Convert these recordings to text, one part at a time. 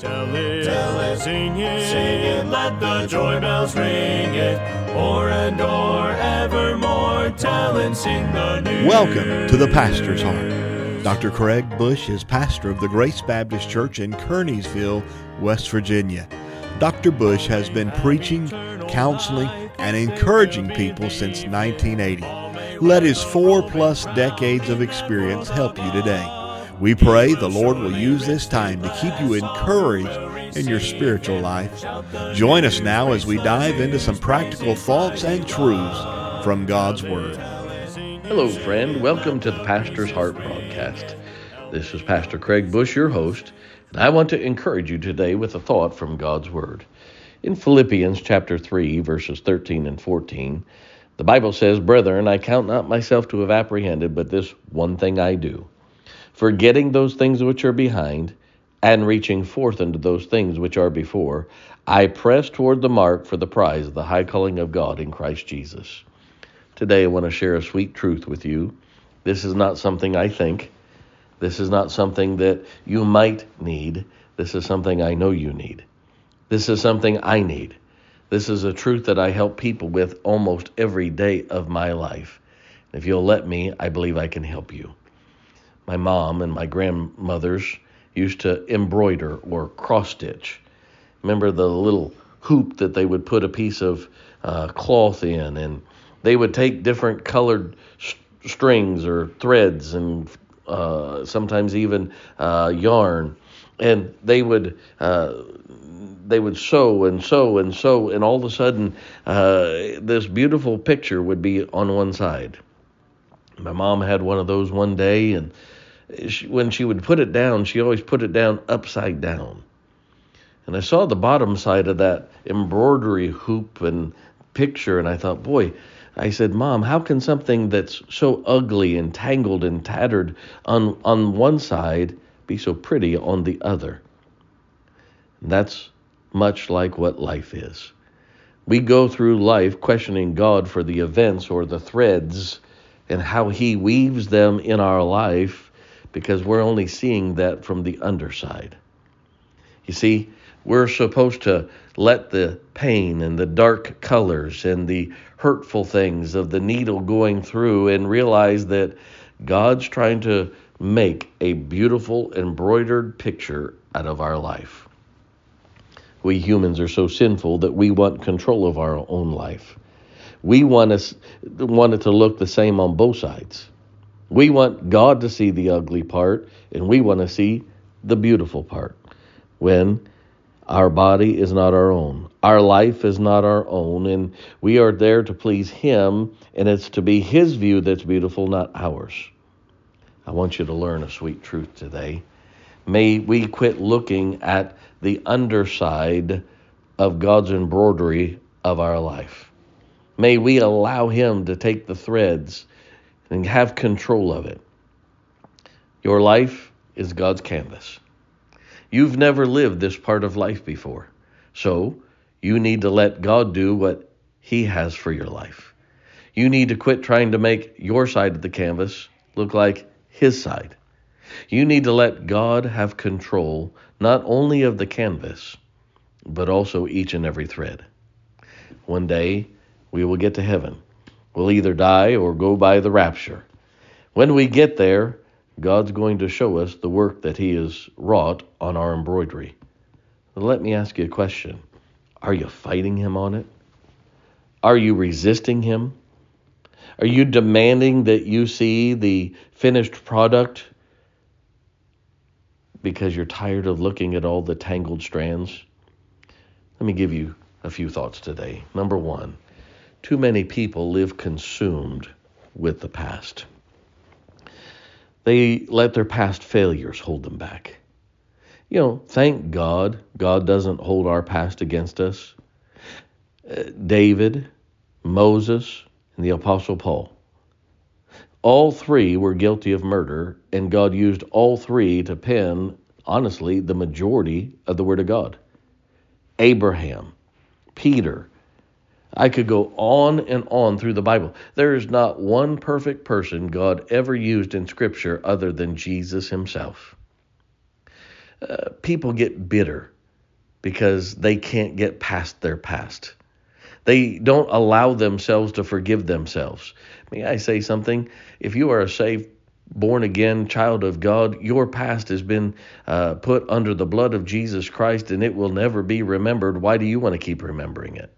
Tell it, tell it, sing it, sing it, let the joy bells ring it. O'er and o'er, evermore, tell and sing the news. Welcome to the Pastor's Heart. Dr. Craig Bush is pastor of the Grace Baptist Church in Kearneysville, West Virginia. Dr. Bush has been preaching, counseling, and encouraging people since 1980. Let his four plus decades of experience help you today. We pray the Lord will use this time to keep you encouraged in your spiritual life. Join us now as we dive into some practical thoughts and truths from God's Word. Hello, friend. Welcome to the Pastor's Heart broadcast. This is Pastor Craig Bush, your host, and I want to encourage you today with a thought from God's Word. In Philippians chapter 3, verses 13 and 14, the Bible says, Brethren, I count not myself to have apprehended, but this one thing I do forgetting those things which are behind, and reaching forth unto those things which are before, I press toward the mark for the prize of the high calling of God in Christ Jesus. Today, I want to share a sweet truth with you. This is not something I think. This is not something that you might need. This is something I know you need. This is something I need. This is a truth that I help people with almost every day of my life. If you'll let me, I believe I can help you my mom and my grandmothers used to embroider or cross stitch. Remember the little hoop that they would put a piece of uh, cloth in, and they would take different colored strings or threads and uh, sometimes even uh, yarn, and they would uh, they would sew and sew and sew, and all of a sudden, uh, this beautiful picture would be on one side. My mom had one of those one day, and she, when she would put it down, she always put it down upside down. And I saw the bottom side of that embroidery hoop and picture, and I thought, boy, I said, Mom, how can something that's so ugly and tangled and tattered on, on one side be so pretty on the other? And that's much like what life is. We go through life questioning God for the events or the threads and how He weaves them in our life because we're only seeing that from the underside. You see, we're supposed to let the pain and the dark colors and the hurtful things of the needle going through and realize that God's trying to make a beautiful embroidered picture out of our life. We humans are so sinful that we want control of our own life. We want, us, want it to look the same on both sides. We want God to see the ugly part, and we want to see the beautiful part. When our body is not our own, our life is not our own, and we are there to please Him, and it's to be His view that's beautiful, not ours. I want you to learn a sweet truth today. May we quit looking at the underside of God's embroidery of our life. May we allow Him to take the threads and have control of it. Your life is God's canvas. You've never lived this part of life before. So you need to let God do what He has for your life. You need to quit trying to make your side of the canvas look like His side. You need to let God have control not only of the canvas, but also each and every thread. One day we will get to heaven We'll either die or go by the rapture. When we get there, God's going to show us the work that He has wrought on our embroidery. let me ask you a question Are you fighting Him on it? Are you resisting Him? Are you demanding that you see the finished product because you're tired of looking at all the tangled strands? Let me give you a few thoughts today. Number one, too many people live consumed with the past. They let their past failures hold them back. You know, thank God, God doesn't hold our past against us. Uh, David, Moses, and the Apostle Paul. All three were guilty of murder, and God used all three to pen, honestly, the majority of the Word of God. Abraham, Peter, I could go on and on through the Bible. There is not one perfect person God ever used in Scripture other than Jesus himself. Uh, people get bitter because they can't get past their past. They don't allow themselves to forgive themselves. May I say something? If you are a saved, born again child of God, your past has been uh, put under the blood of Jesus Christ and it will never be remembered. Why do you want to keep remembering it?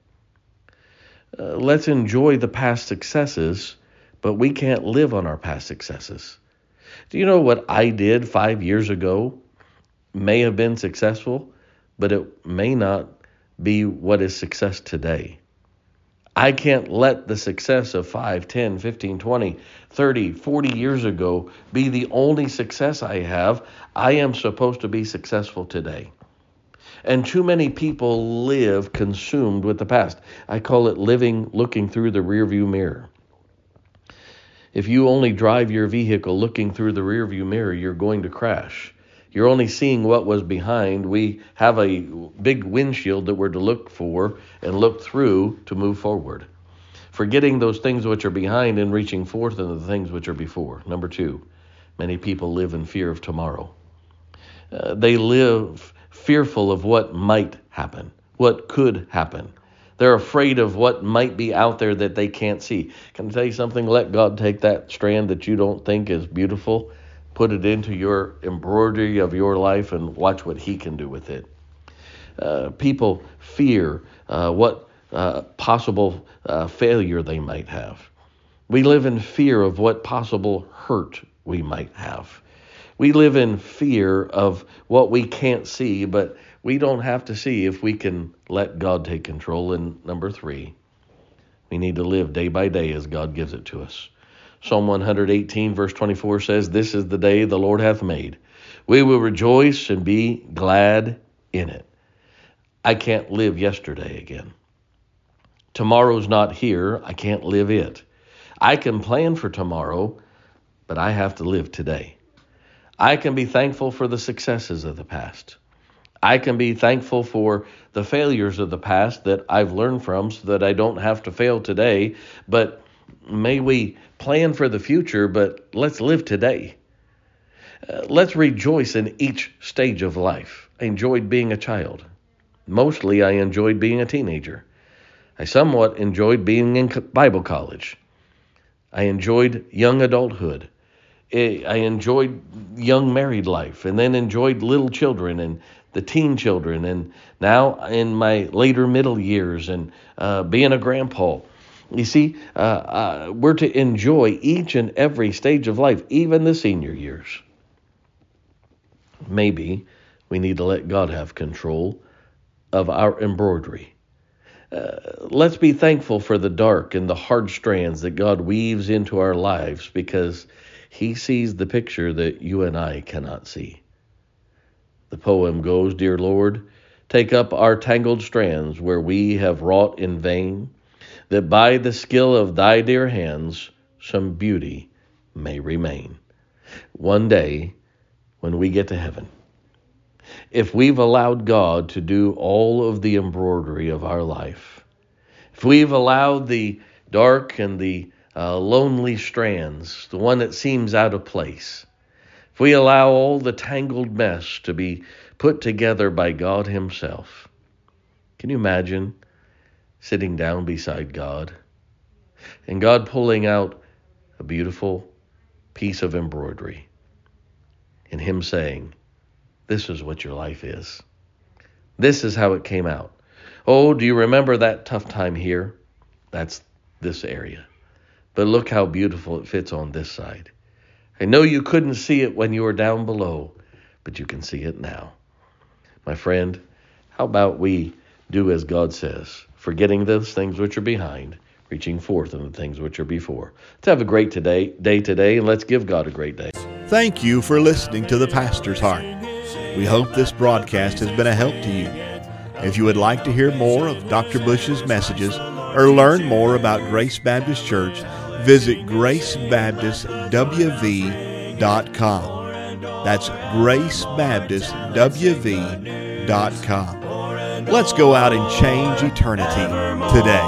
Uh, let's enjoy the past successes, but we can't live on our past successes. Do you know what I did five years ago may have been successful, but it may not be what is success today? I can't let the success of 5, 10, 15, 20, 30, 40 years ago be the only success I have. I am supposed to be successful today. And too many people live consumed with the past. I call it living looking through the rearview mirror. If you only drive your vehicle looking through the rearview mirror, you're going to crash. You're only seeing what was behind. We have a big windshield that we're to look for and look through to move forward. Forgetting those things which are behind and reaching forth into the things which are before. Number two, many people live in fear of tomorrow. Uh, they live fearful of what might happen, what could happen. They're afraid of what might be out there that they can't see. Can I tell you something? Let God take that strand that you don't think is beautiful, put it into your embroidery of your life, and watch what He can do with it. Uh, people fear uh, what uh, possible uh, failure they might have. We live in fear of what possible hurt we might have. We live in fear of what we can't see, but we don't have to see if we can let God take control. And number three, we need to live day by day as God gives it to us. Psalm 118, verse 24 says, This is the day the Lord hath made. We will rejoice and be glad in it. I can't live yesterday again. Tomorrow's not here. I can't live it. I can plan for tomorrow, but I have to live today. I can be thankful for the successes of the past. I can be thankful for the failures of the past that I've learned from so that I don't have to fail today. But may we plan for the future, but let's live today. Uh, let's rejoice in each stage of life. I enjoyed being a child. Mostly, I enjoyed being a teenager. I somewhat enjoyed being in Bible college. I enjoyed young adulthood. I enjoyed young married life and then enjoyed little children and the teen children and now in my later middle years and uh, being a grandpa. You see, uh, uh, we're to enjoy each and every stage of life, even the senior years. Maybe we need to let God have control of our embroidery. Uh, let's be thankful for the dark and the hard strands that God weaves into our lives because he sees the picture that you and I cannot see. The poem goes, Dear Lord, take up our tangled strands where we have wrought in vain, that by the skill of thy dear hands some beauty may remain. One day, when we get to heaven, if we've allowed God to do all of the embroidery of our life, if we've allowed the dark and the uh, lonely strands, the one that seems out of place. If we allow all the tangled mess to be put together by God Himself, can you imagine sitting down beside God and God pulling out a beautiful piece of embroidery and Him saying, This is what your life is. This is how it came out. Oh, do you remember that tough time here? That's this area. But look how beautiful it fits on this side. I know you couldn't see it when you were down below, but you can see it now. My friend, how about we do as God says, forgetting those things which are behind, reaching forth in the things which are before. Let's have a great today, day today, and let's give God a great day. Thank you for listening to The Pastor's Heart. We hope this broadcast has been a help to you. If you would like to hear more of Dr. Bush's messages or learn more about Grace Baptist Church, visit gracebaptistwv.com. That's gracebaptistwv.com. Let's go out and change eternity today.